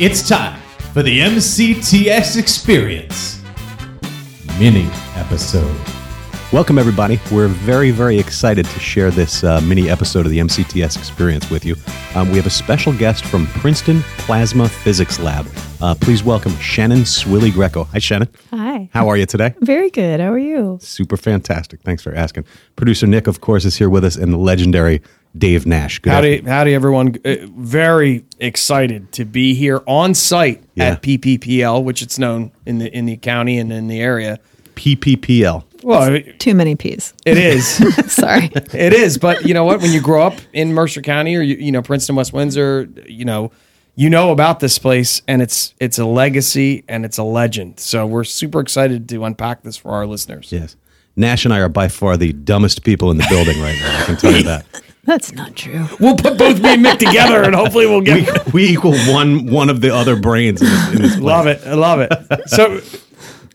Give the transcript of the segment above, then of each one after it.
It's time for the MCTS Experience mini episode. Welcome, everybody. We're very, very excited to share this uh, mini episode of the MCTS experience with you. Um, we have a special guest from Princeton Plasma Physics Lab. Uh, please welcome Shannon Swilley Greco. Hi, Shannon. Hi. How are you today? Very good. How are you? Super fantastic. Thanks for asking. Producer Nick, of course, is here with us, and the legendary Dave Nash. Good Howdy, afternoon. howdy, everyone. Uh, very excited to be here on site Yeah. at PPPL, which it's known in the in the county and in the area. PPPL. Well, it Too many P's. It is. Sorry. it is. But you know what? When you grow up in Mercer County or you, you know Princeton, West Windsor, you know you know about this place, and it's it's a legacy and it's a legend. So we're super excited to unpack this for our listeners. Yes. Nash and I are by far the dumbest people in the building right now. I can tell you that. That's not true. We'll put both me and Mick together, and hopefully we'll get We equal one one of the other brains in this, in this love it. I love it. So,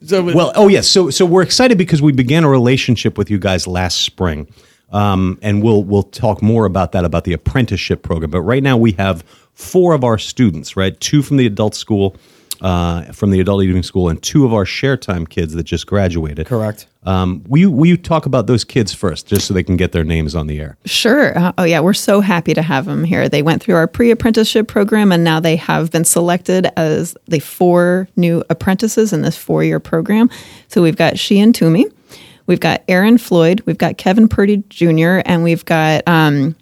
so Well, oh yes. So so we're excited because we began a relationship with you guys last spring, um, and we'll we'll talk more about that about the apprenticeship program. But right now we have four of our students, right? Two from the adult school, uh, from the adult evening school, and two of our share time kids that just graduated. correct. Um, will you will you talk about those kids first, just so they can get their names on the air? Sure. Uh, oh, yeah. We're so happy to have them here. They went through our pre apprenticeship program and now they have been selected as the four new apprentices in this four year program. So we've got Sheehan Toomey, we've got Aaron Floyd, we've got Kevin Purdy Jr., and we've got um,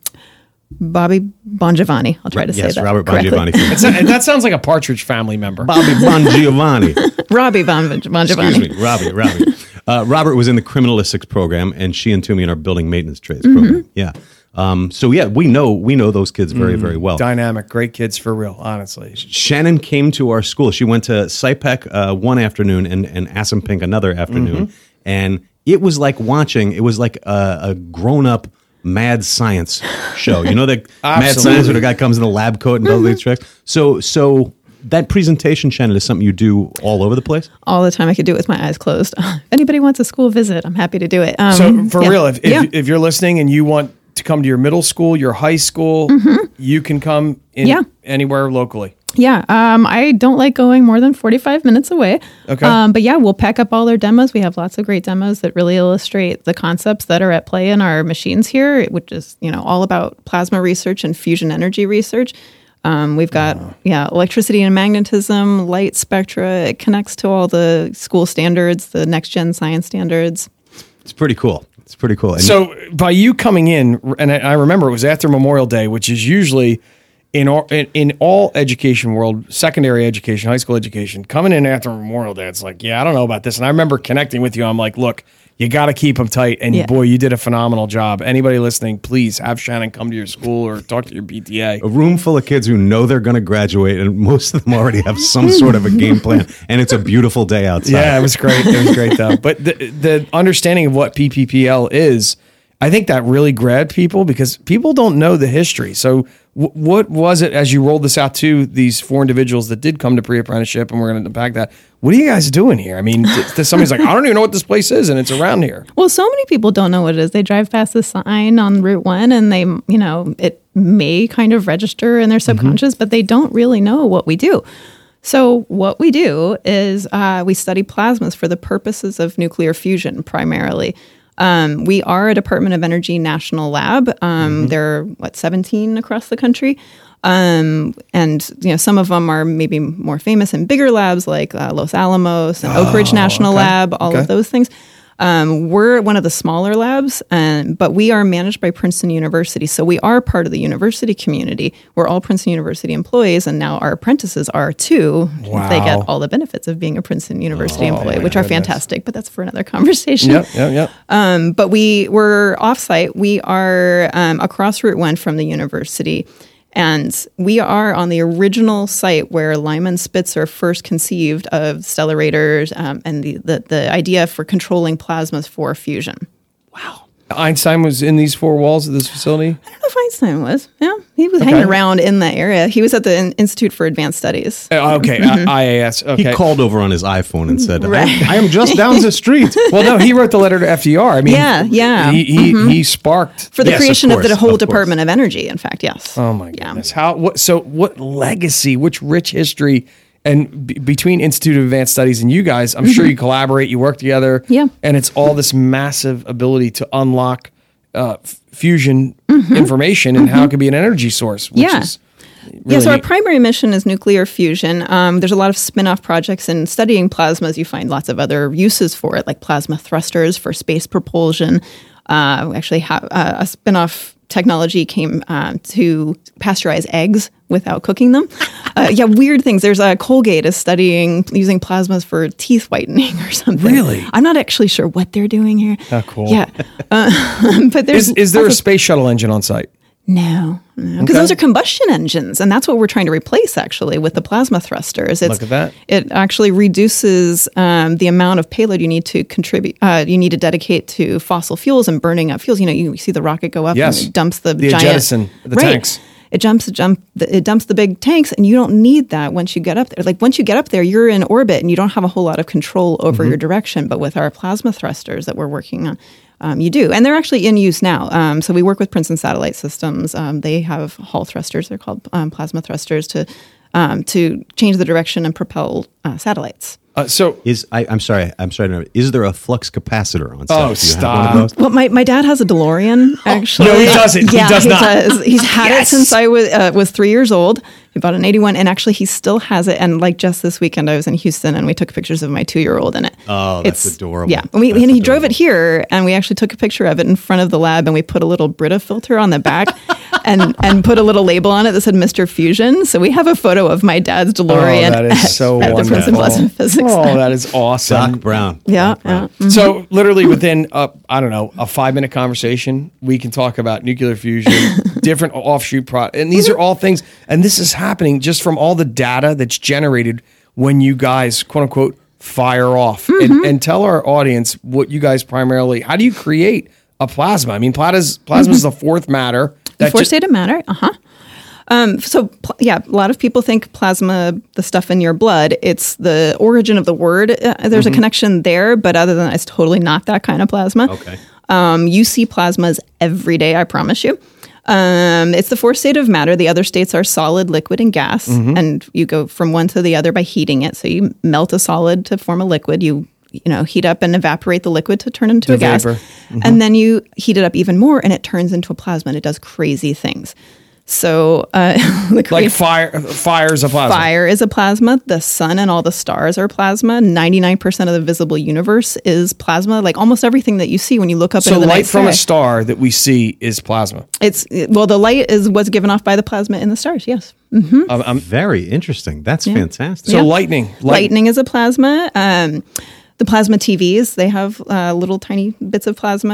Bobby Bongiovanni. I'll try to yes, say that. Robert correctly. Bongiovanni. That sounds like a Partridge Family member. Bobby Bongiovanni. Robbie Bon- Bongiovanni. Excuse me, Robbie. Robbie. Uh, Robert was in the criminalistics program, and Sheehan Toomey in our building maintenance trades Mm-hmm. program. Yeah. Um, so yeah, we know we know those kids very very well. Dynamic, great kids for real, honestly. Shannon came to our school. She went to Sypek uh, one afternoon and and Assunpink another afternoon, Mm-hmm. and it was like watching. It was like a, a grown up mad science show. You know that mad science where the guy comes in a lab coat and does these tricks. So so that presentation, channel is something you do all over the place. all the time. I could do it with my eyes closed. if anybody wants a school visit, I'm happy to do it. Um, So for yeah. real, if, if, yeah. if you're listening and you want to come to your middle school, your high school, you can come in Mm-hmm. Yeah. anywhere locally. Yeah, um, I don't like going more than 45 minutes away. Okay. Um, but yeah, we'll pack up all their demos. We have lots of great demos that really illustrate the concepts that are at play in our machines here, which is, you know, all about plasma research and fusion energy research. Um, we've got, yeah, electricity and magnetism, light spectra. It connects to all the school standards, the next gen science standards. It's pretty cool. It's pretty cool. And So by you coming in, and I, I remember it was after Memorial Day, which is usually in all, in, in all education world, secondary education, high school education, coming in after Memorial Day, it's like, yeah, I don't know about this. And I remember connecting with you. I'm like, look, you got to keep them tight. And Yeah. boy, you did a phenomenal job. Anybody listening, please have Shannon come to your school or talk to your PTA. a room full of kids who know they're going to graduate, and most of them already have some sort of a game plan, and it's a beautiful day outside. Yeah, it was great. It was great though. But the the understanding of what PPPL is, I think that really grabbed people because people don't know the history. So, w- what was it as you rolled this out to these four individuals that did come to pre apprenticeship, and we're going to unpack that? What are you guys doing here? I mean, th- th- somebody's like, I don't even know what this place is, and it's around here. Well, so many people don't know what it is. They drive past the sign on Route 1 and they, you know, it may kind of register in their subconscious, but they don't really know what we do. So, what we do is uh, we study plasmas for the purposes of nuclear fusion primarily. Um, we are a Department of Energy national lab. Um, There are, what, 17 across the country? Um, and you know, some of them are maybe more famous and bigger labs like uh, Los Alamos and Oak Ridge National Lab, all Okay. of those things. Um, we're one of the smaller labs, and but we are managed by Princeton University, so we are part of the university community. We're all Princeton University employees, and now our apprentices are too. They get all the benefits of being a Princeton University employee, my which are fantastic. But that's for another conversation. Yep, yep, yep. Um, but we were offsite. We are um, across Route One from the university, and we are on the original site where Lyman Spitzer first conceived of stellarators um, and the, the the idea for controlling plasmas for fusion. Einstein was in these four walls of this facility. I don't know if Einstein was. Yeah, he was hanging around in the area. He was at the Institute for Advanced Studies. Uh, okay, Mm-hmm. I- IAS. He called over on his iPhone and said, Right. I, I am just down the street. well, no, he wrote the letter to FDR. I mean, Yeah, yeah. He he, he sparked For the Yes, creation of, course, the whole of course. Department of Energy, in fact, yes. Oh my Yeah. goodness! How what? So what legacy? Which rich history? And b- between Institute of Advanced Studies and you guys, I'm sure you collaborate, you work together. Mm-hmm. Yeah. and it's all this massive ability to unlock uh, fusion Mm-hmm. information and how it can be an energy source. Which Yeah. is yeah, really so our primary mission is nuclear fusion. Um, there's a lot of spin off projects in studying plasmas. You find lots of other uses for it, like plasma thrusters for space propulsion. Uh, we actually have uh, a spin off technology came um, to pasteurize eggs without cooking them. Uh, yeah, weird things. There's a Colgate is studying using plasmas for teeth whitening or something. Really? I'm not actually sure what they're doing here. Oh, cool. Yeah, uh, but there's is, is there a space shuttle engine on site? no, because those are combustion engines, and that's what we're trying to replace actually with the plasma thrusters. It's, Look at that. It actually reduces um, the amount of payload you need to contribute. Uh, you need to dedicate to fossil fuels and burning up fuels. You know, you see the rocket go up Yes. and it dumps the, The giant jettison, the right. tanks. It jumps, jump, it dumps the big tanks, and you don't need that once you get up there. Like once you get up there, you're in orbit, and you don't have a whole lot of control over Mm-hmm. your direction. But with our plasma thrusters that we're working on, um, you do, and they're actually in use now. Um, so we work with Princeton Satellite Systems. Um, they have Hall thrusters; they're called um, plasma thrusters to um, to change the direction and propel uh, satellites. Uh, so Is I, I'm sorry, I'm sorry. to. Is there a flux capacitor on site? Oh, you stop. one? Well, my, my dad has a DeLorean. Actually, No, he doesn't. He Yeah, does not. Does. He's had Yes. it since I was uh, was three years old. He bought an '81, and actually, he still has it. And like just this weekend, I was in Houston, and we took pictures of my two year old in it. Oh, that's adorable. Yeah, and, we, That's and he drove it here, and we actually took a picture of it in front of the lab, and we put a little Brita filter on the back. And, and put a little label on it that said Mr. Fusion. So we have a photo of my dad's DeLorean oh, that at, is so at the Princeton wonderful. Plasma Physics. Oh, that is awesome. Doc Brown. yeah, Doc Brown. yeah. So literally within uh, I don't know a five minute conversation, we can talk about nuclear fusion, different offshoot product. and these are all things. And this is happening just from all the data that's generated when you guys quote unquote fire off. And, and tell our audience what you guys primarily. How do you create a plasma? I mean, plasma's plasma is the fourth matter. The That four ju- state of matter. Uh huh. Um, so pl- yeah, a lot of people think plasma, the stuff in your blood. It's the origin of the word. Uh, there's a connection there, but other than that, it's totally not that kind of plasma. Okay. Um, you see plasmas every day. I promise you. Um, it's the fourth state of matter. The other states are solid, liquid, and gas, and you go from one to the other by heating it. So you melt a solid to form a liquid. You you know heat up and evaporate the liquid to turn into To a gas, vapor. and then you heat it up even more, and it turns into a plasma. And it does crazy things. So uh, the like crazy- fire, fire's a plasma. Fire is a plasma. The sun and all the stars are plasma. 99% of the visible universe is plasma. Like almost everything that you see when you look up So into the light night from a star that we see is plasma. It's well, the light is what's given off by the plasma in the stars. Yes, Um, I'm- Very interesting. That's fantastic. so Yeah. lightning, light- lightning is a plasma. Um, the plasma TVs they have uh, little tiny bits of plasma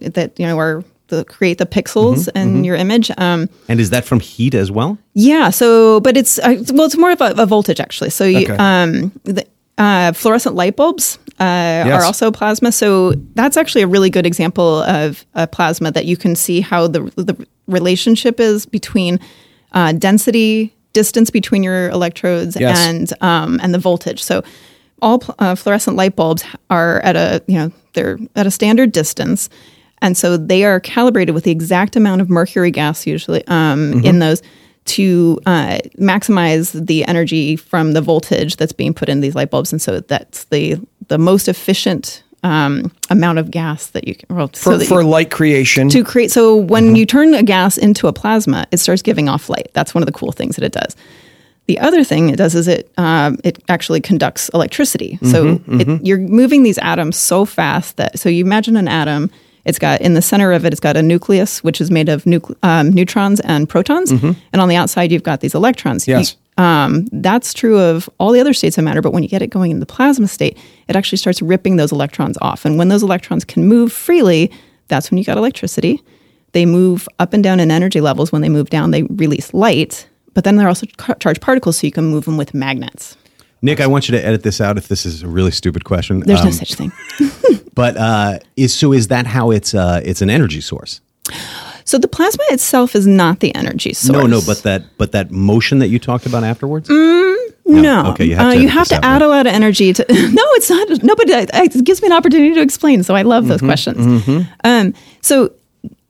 that, that you know are the create the pixels in your image. Um, and is that from heat as well? yeah. So, but it's uh, well, it's more of a, a voltage actually. So, you, Okay. um, the, uh, fluorescent light bulbs uh, are also plasma. So that's actually a really good example of a plasma that you can see how the the relationship is between uh, density, distance between your electrodes, Yes. and um, and the voltage. So all pl- uh, fluorescent light bulbs are at a you know they're at a standard distance, and so they are calibrated with the exact amount of mercury gas usually um, in those to uh, maximize the energy from the voltage that's being put in these light bulbs, and so that's the the most efficient um, amount of gas that you can well, so for, that for you, light creation. to create. So when you turn a gas into a plasma, it starts giving off light. That's one of the cool things that it does. The other thing it does is it um, it actually conducts electricity. So It, you're moving these atoms so fast that so you imagine an atom. It's got in the center of it. It's got a nucleus, which is made of nucle- um, neutrons and protons, and on the outside you've got these electrons. You- Yes. um, that's true of all the other states of matter, but when you get it going in the plasma state, it actually starts ripping those electrons off. And when those electrons can move freely, that's when you got electricity. They move up and down in energy levels. When they move down, they release light, but then they're also ca- charged particles, so you can move them with magnets. Nick, I want you to edit this out if this is a really stupid question. There's no Um, such thing. But uh, is so is that how it's uh, it's an energy source? So the plasma itself is not the energy source. No, no, but that but that motion that you talked about afterwards. No. Okay, you have Uh, to you have to add a lot of energy to. No, it's not. Nobody. It gives me an opportunity to explain. So I love those Mm-hmm, questions. Um, so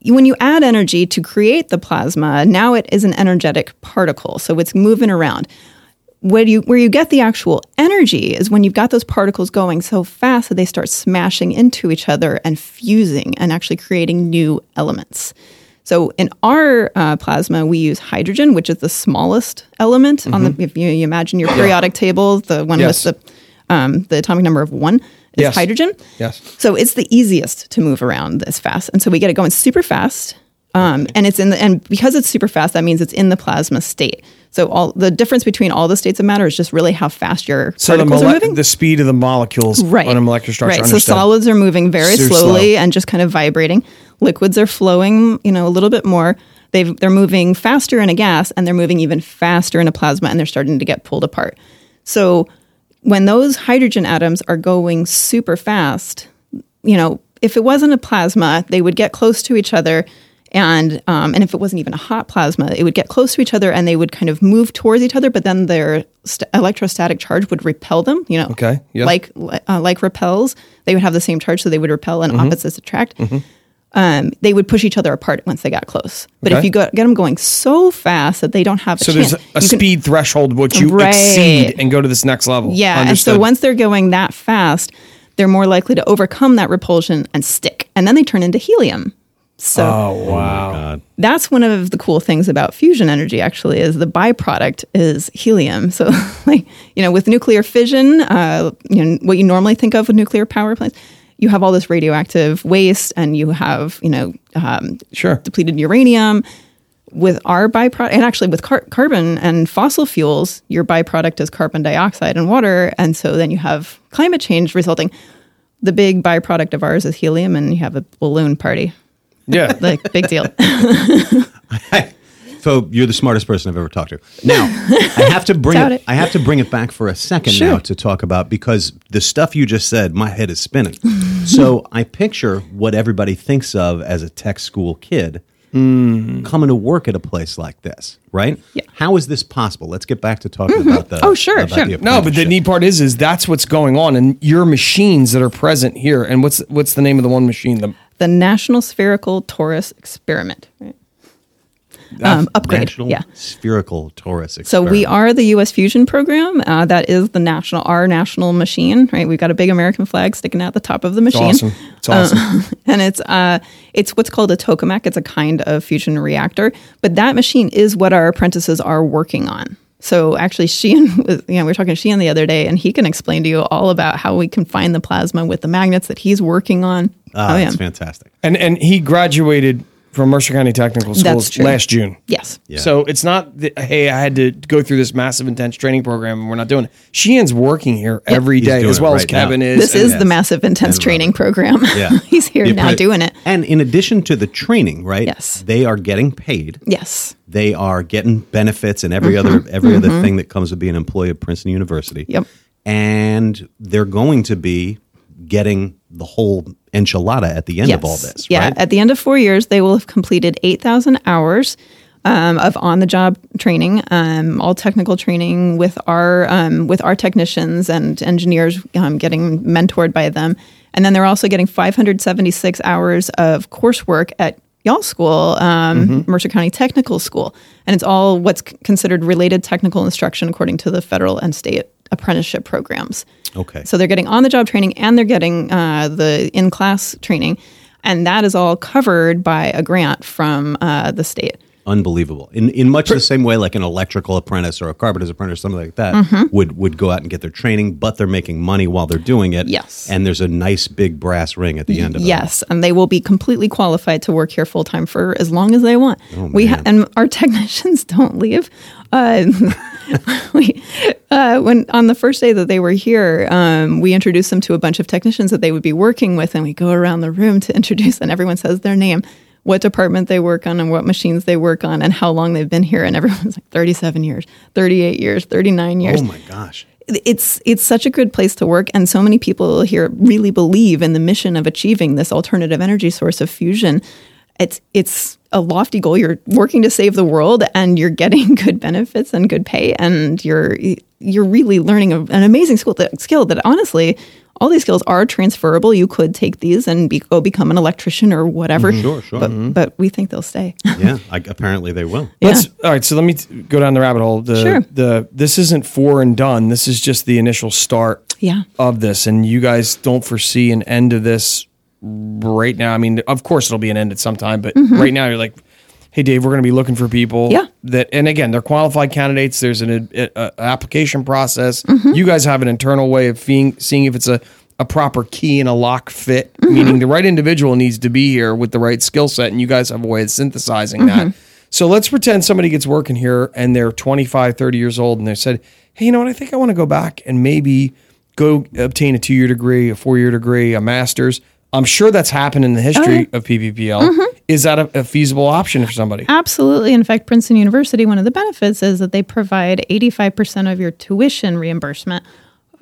when you add energy to create the plasma, now it is an energetic particle. So it's moving around. Where you where you get the actual energy is when you've got those particles going so fast that they start smashing into each other and fusing and actually creating new elements. So in our uh, plasma, we use hydrogen, which is the smallest element on the. If you, you imagine your periodic table, the one Mm-hmm. Yes. with the um, the atomic number of one is Yes. hydrogen. Yes. So it's the easiest to move around this fast, and so we get it going super fast. Um, and it's in the and because it's super fast, that means it's in the plasma state. So all the difference between all the states of matter is just really how fast your So the, particles are mole- moving. the speed of the molecules right. on a molecular structure. Right. So solids are moving very Super slowly slow. and just kind of vibrating. Liquids are flowing, you know, a little bit more. They've, they're moving faster in a gas and they're moving even faster in a plasma and they're starting to get pulled apart. So when those hydrogen atoms are going super fast, you know, if it wasn't a plasma, they would get close to each other. And um, and if it wasn't even a hot plasma, it would get close to each other and they would kind of move towards each other. But then their st- electrostatic charge would repel them. You know, Okay, yeah. like uh, like repels, they would have the same charge, so they would repel Mm-hmm. and opposites attract. Um, they would push each other apart once they got close. But if you go, get them going so fast that they don't have a So chance, there's a, a you can- speed threshold which you Right. exceed and go to this next level. yeah, and so once they're going that fast, they're more likely to overcome that repulsion and stick, and then they turn into helium. So Oh wow. God. that's one of the cool things about fusion energy actually is the byproduct is helium so like you know with nuclear fission uh, you know what you normally think of with nuclear power plants you have all this radioactive waste and you have you know um, Sure. depleted uranium with our byproduct and actually with car- carbon and fossil fuels your byproduct is carbon dioxide and water and so then you have climate change resulting the big byproduct of ours is helium and you have a balloon party Yeah. like big deal So you're the smartest person I've ever talked to. Now I have to bring it, it. I have to bring it back for a second Sure. now to talk about because the stuff you just said, my head is spinning. so I picture what everybody thinks of as a tech school kid mm. coming to work at a place like this, right? Yeah. How is this possible? Let's get back to talking mm-hmm. about the Oh, sure, sure. No, but the neat part is, is that's what's going on, and your machines that are present here. And what's what's the name of the one machine? The the National Spherical Torus Experiment. Right? Um, upgrade. National Yeah. Spherical Torus. So we are the U.S. Fusion program. Uh, that is the national, our national machine. Right, we've got a big American flag sticking out the top of the it's machine. awesome. It's awesome. and it's uh, it's what's called a tokamak. It's a kind of fusion reactor, but that machine is what our apprentices are working on. So actually, Sheehan, was, you know, we were talking to Sheehan the other day, and he can explain to you all about how we can find the plasma with the magnets that he's working on. Ah, oh yeah, that's fantastic. and and he graduated from Mercer County Technical Schools last June. yes, Yeah. So it's not that, hey, I had to go through this massive intense training program and we're not doing it. Sheehan's working here every He's day as it well as right now. Kevin is. this and- is yes. the massive intense And training Robert. program. Yeah. he's here The now appren- doing it. And in addition to the training, right? Yes. They are getting paid. Yes, They are getting benefits and every other every other thing that comes with being an employee of Princeton University. Mm-hmm. Yep. And they're going to be getting the whole enchilada at the end of all this, Yeah. right? At the end of four years, they will have completed 8,000 hours um, of on the job training, um, all technical training with our, um, with our technicians and engineers um, getting mentored by them. And then they're also getting 576 hours of coursework at y'all school, um, Mm-hmm. Mercer County Technical School. And it's all what's considered related technical instruction according to the federal and state apprenticeship programs. Okay. So they're getting on the job training and they're getting uh, the in class training. And that is all covered by a grant from uh, the state. Unbelievable. In in much the same way like an electrical apprentice or a carpenter's apprentice, something like that, Mm-hmm. would would go out and get their training, but they're making money while they're doing it. Yes. And there's a nice big brass ring at the end of it. Yes, and they will be completely qualified to work here full time for as long as they want. we ha- and our technicians don't leave. Uh, we, uh, when on the first day that they were here, um, we introduced them to a bunch of technicians that they would be working with, and we go around the room to introduce, and everyone says their name, what department they work on, and what machines they work on, and how long they've been here, and everyone's like thirty-seven years, thirty-eight years, thirty-nine years Oh my gosh. it's it's such a good place to work and so many people here really believe in the mission of achieving this alternative energy source of fusion it's it's a lofty goal you're working to save the world and you're getting good benefits and good pay and you're you're really learning a, an amazing skill that, skill that honestly all these skills are transferable you could take these and be, go become an electrician or whatever mm-hmm. Sure, sure. but, mm-hmm. but we think they'll stay yeah, I, apparently they will. Yeah. Let's all right. So let me t- go down the rabbit hole. The Sure. the this isn't for and done. This is just the initial start. Yeah. Of this, and you guys don't foresee an end to this right now. I mean, of course it'll be an end at some time, but right now you're like, hey Dave, we're going to be looking for people. Mm-hmm. Yeah. That and again, they're qualified candidates. There's an a, a- application process. Mm-hmm. You guys have an internal way of seeing seeing if it's a a proper key and a lock fit, Mm-hmm. meaning the right individual needs to be here with the right skill set, and you guys have a way of synthesizing Mm-hmm. that. So let's pretend somebody gets working here and they're 25, 30 years old and they said, hey, you know what? I think I want to go back and maybe go obtain a two year degree, a four year degree, a master's. I'm sure that's happened in the history of PPPL. Mm-hmm. Is that a, a feasible option for somebody? Absolutely. In fact, Princeton University, one of the benefits is that they provide 85% of your tuition reimbursement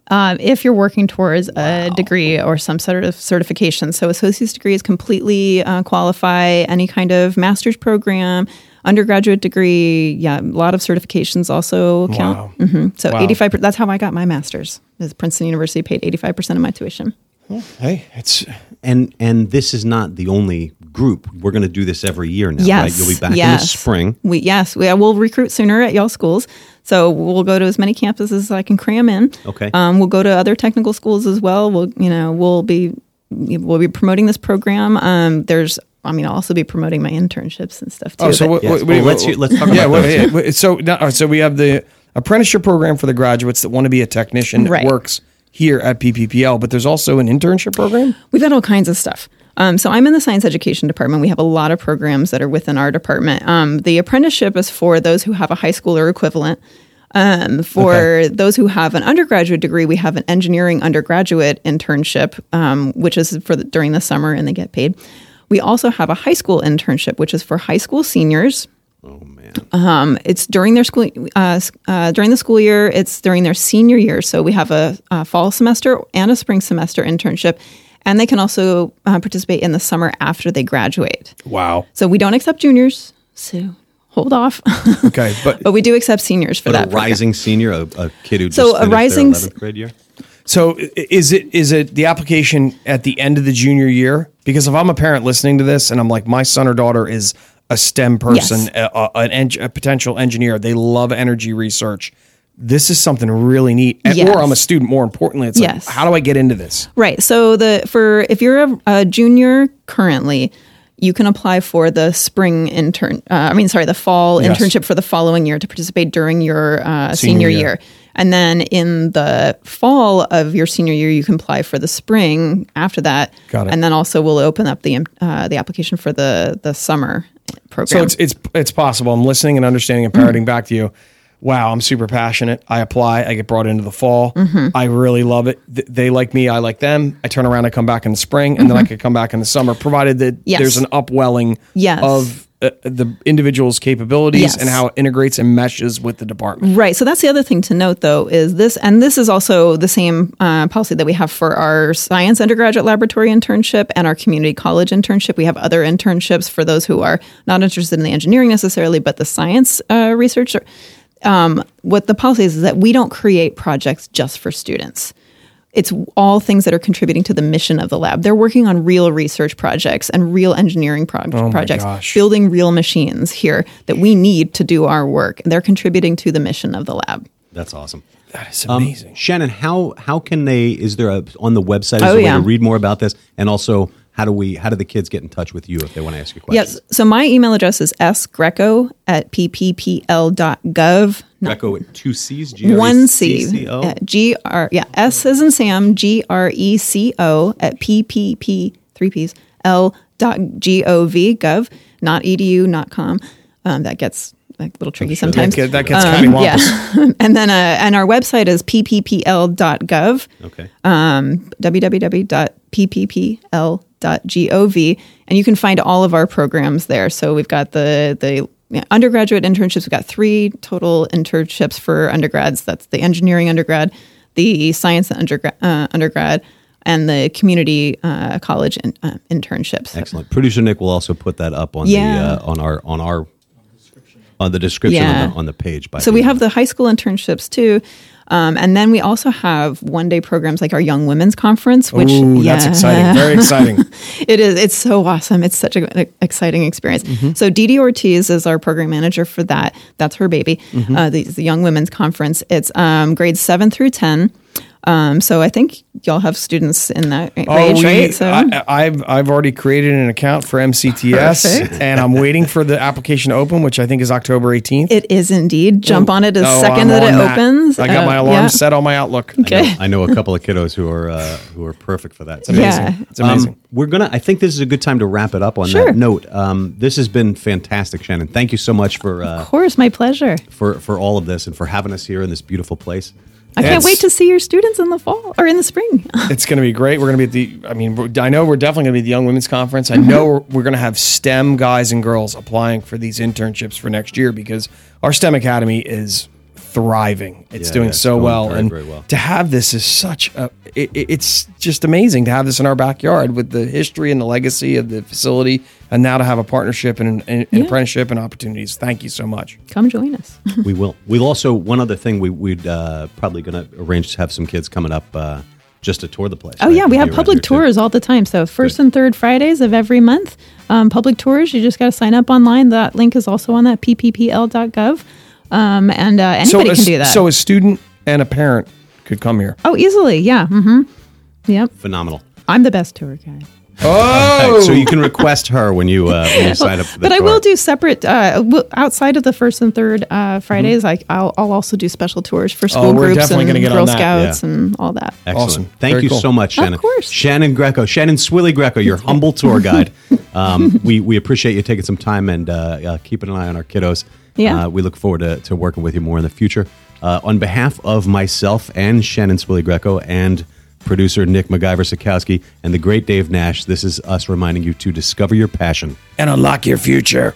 um, if you're working towards a degree or some sort of certification. So, associate's degrees completely uh, qualify any kind of master's program. Undergraduate degree, yeah, a lot of certifications also count. hmm So, Wow. 85. per- That's how I got my master's. Is Princeton University paid 85% of my tuition. Hey, it's And and this is not the only group. We're going to do this every year now, right? Yes. You'll be back in the spring. We yes, we will recruit sooner at y'all schools. So we'll go to as many campuses as I can cram in. Okay. Um, we'll go to other technical schools as well. We'll you know we'll be we'll be promoting this program. Um, there's I mean I'll also be promoting my internships and stuff too. Oh, so but- what, Yes. what- Well, what- let's hear- let's talk yeah, about what- those. yeah, what- so now, so we have the apprenticeship program for the graduates that want to be a technician that Right. works here at PPPL, but there's also an internship program. We've got all kinds of stuff. Um, so I'm in the science education department. We have a lot of programs that are within our department. Um, the apprenticeship is for those who have a high school or equivalent. Um, for Okay. those who have an undergraduate degree, we have an engineering undergraduate internship, um, which is for the, during the summer and they get paid. We also have a high school internship, which is for high school seniors. Oh man. Um, it's during their school uh, uh, during the school year. It's during their senior year. So we have a, a fall semester and a spring semester internship, and they can also uh, participate in the summer after they graduate. Wow. So we don't accept juniors. So hold off, Okay, but but we do accept seniors for But that. a program. rising senior, a, a kid who just So a rising their 11th grade year. So is it is it the application at the end of the junior year? Because if I'm a parent listening to this and I'm like, my son or daughter is a STEM person, Yes. a, a- an a potential engineer, they love energy research. This is something really neat. And- Yes. Or I'm a student. More importantly, it's Yes. like, how do I get into this? Right. So the for if you're a, a junior currently, you can apply for the spring intern. Uh, I mean, sorry, the fall Yes. internship for the following year to participate during your uh, Senior senior, year. year. And then in the fall of your senior year, you can apply for the spring after that. Got it. And then also we'll open up the uh, the application for the the summer program. So it's it's it's possible. I'm listening and understanding and parroting back to you. Wow, I'm super passionate. I apply. I get brought into the fall. Mm-hmm. I really love it. Th- they like me. I like them. I turn around. I come back in the spring, and then I could come back in the summer, provided that Mm-hmm. Yes. there's an upwelling Yes. of uh, the individual's capabilities Yes. and how it integrates and meshes with the department. Right. So that's the other thing to note, though, is this, and this is also the same uh, policy that we have for our science undergraduate laboratory internship and our community college internship. We have other internships for those who are not interested in the engineering necessarily, but the science uh, research. Um, what the policy is is that we don't create projects just for students. It's all things that are contributing to the mission of the lab. They're working on real research projects and real engineering pro- projects, gosh. building real machines here that we need to do our work. And they're contributing to the mission of the lab. That's awesome. That is Um, amazing. Shannon, how how can they? Is there a on the website? Is Oh, there a way to read more about this? And also, how do we? How do the kids get in touch with you if they want to ask you questions? Yes. So my email address is sgreco at pppl.gov. Greco with two C's. G R E One C C. C O? Uh, G R yeah S as in Sam G R E C O at P P P three P's L dot G O V gov not edu not com. Um, that gets like a little tricky sure sometimes. That, that gets Um, kind of yeah. and then uh, and our website is pppl.gov Okay. Um, www.pppl.gov and you can find all of our programs there so we've got the the yeah, undergraduate internships we've got three total internships for undergrads that's the engineering undergrad the science undergrad, uh, undergrad and the community uh, college in, uh, internships. Excellent. Producer Nick will also put that up on Yeah. the uh, on our on our on the description Yeah. on, the, on the page. By So we have the high school internships too. Um, and then we also have one day programs like our Young Women's Conference, which Ooh, that's exciting. Very exciting. It is. It's so awesome. It's such an exciting experience. Mm-hmm. So Dee Dee Ortiz is our program manager for that. That's her baby. Mm-hmm. Uh, the, the Young Women's Conference. It's um, grades seven through ten. Um, so I think y'all have students in that range, right? So Oh, I, I've I've already created an account for MCTS, Perfect. and I'm waiting for the application to open, which I think is October 18th. it is indeed. Jump on it as Oh, second that it on opens. I got Uh, my alarm yeah. set on my Outlook. Okay. I know a couple of kiddos who are uh, who are perfect for that. It's Yeah. It's amazing. Um, we're gonna. I think this is a good time to wrap it up on Sure. that note. Um, this has been fantastic, Shannon. Thank you so much for uh, Of course, my pleasure. for for all of this and for having us here in this beautiful place. I can't wait to see your students in the fall or in the spring. It's going to be great. We're going to be at the. I mean, I know we're definitely going to be at the Young Women's Conference. I know mm-hmm. we're, we're going to have STEM guys and girls applying for these internships for next year because our STEM Academy is thriving. It's Yeah, doing yeah, it's so going well, very, and very well. to have this is such a. It, it- it's just amazing to have this in our backyard with the history and the legacy of the facility, and now to have a partnership and an, an Yeah. apprenticeship and opportunities. Thank you so much. Come join us. we will. We'll also one other thing we we'd uh, probably going to arrange to have some kids coming up uh, just to tour the place. Oh right? yeah, we have public here, too. tours all the time. So first Good. and third Fridays of every month, um, public tours. You just got to sign up online. That link is also on that pppl.gov, um, and uh, anybody so, can a, do that. so a student and a parent could come here. oh, easily, yeah. Mm-hmm. Yep, Phenomenal. I'm the best tour guide. Oh, So you can request her when you uh, when you sign up for the But I will do separate uh, outside of the first and third uh, Fridays. Like I'll, I'll also do special tours for school Mm-hmm. Oh, groups and get Girl Scouts yeah. and all that. Excellent. Awesome. Thank Very you cool. so much, Shannon. Of course. Shannon Greco, Shannon Swilley Greco, your humble tour guide. Um, we we appreciate you taking some time and uh, uh, keeping an eye on our kiddos. Yeah. Uh, we look forward to, to working with you more in the future. Uh, on behalf of myself and Shannon Swilley Greco and producer Nick MacGyver Sikowski and the great Dave Nash, this is us reminding you to discover your passion. and unlock your future.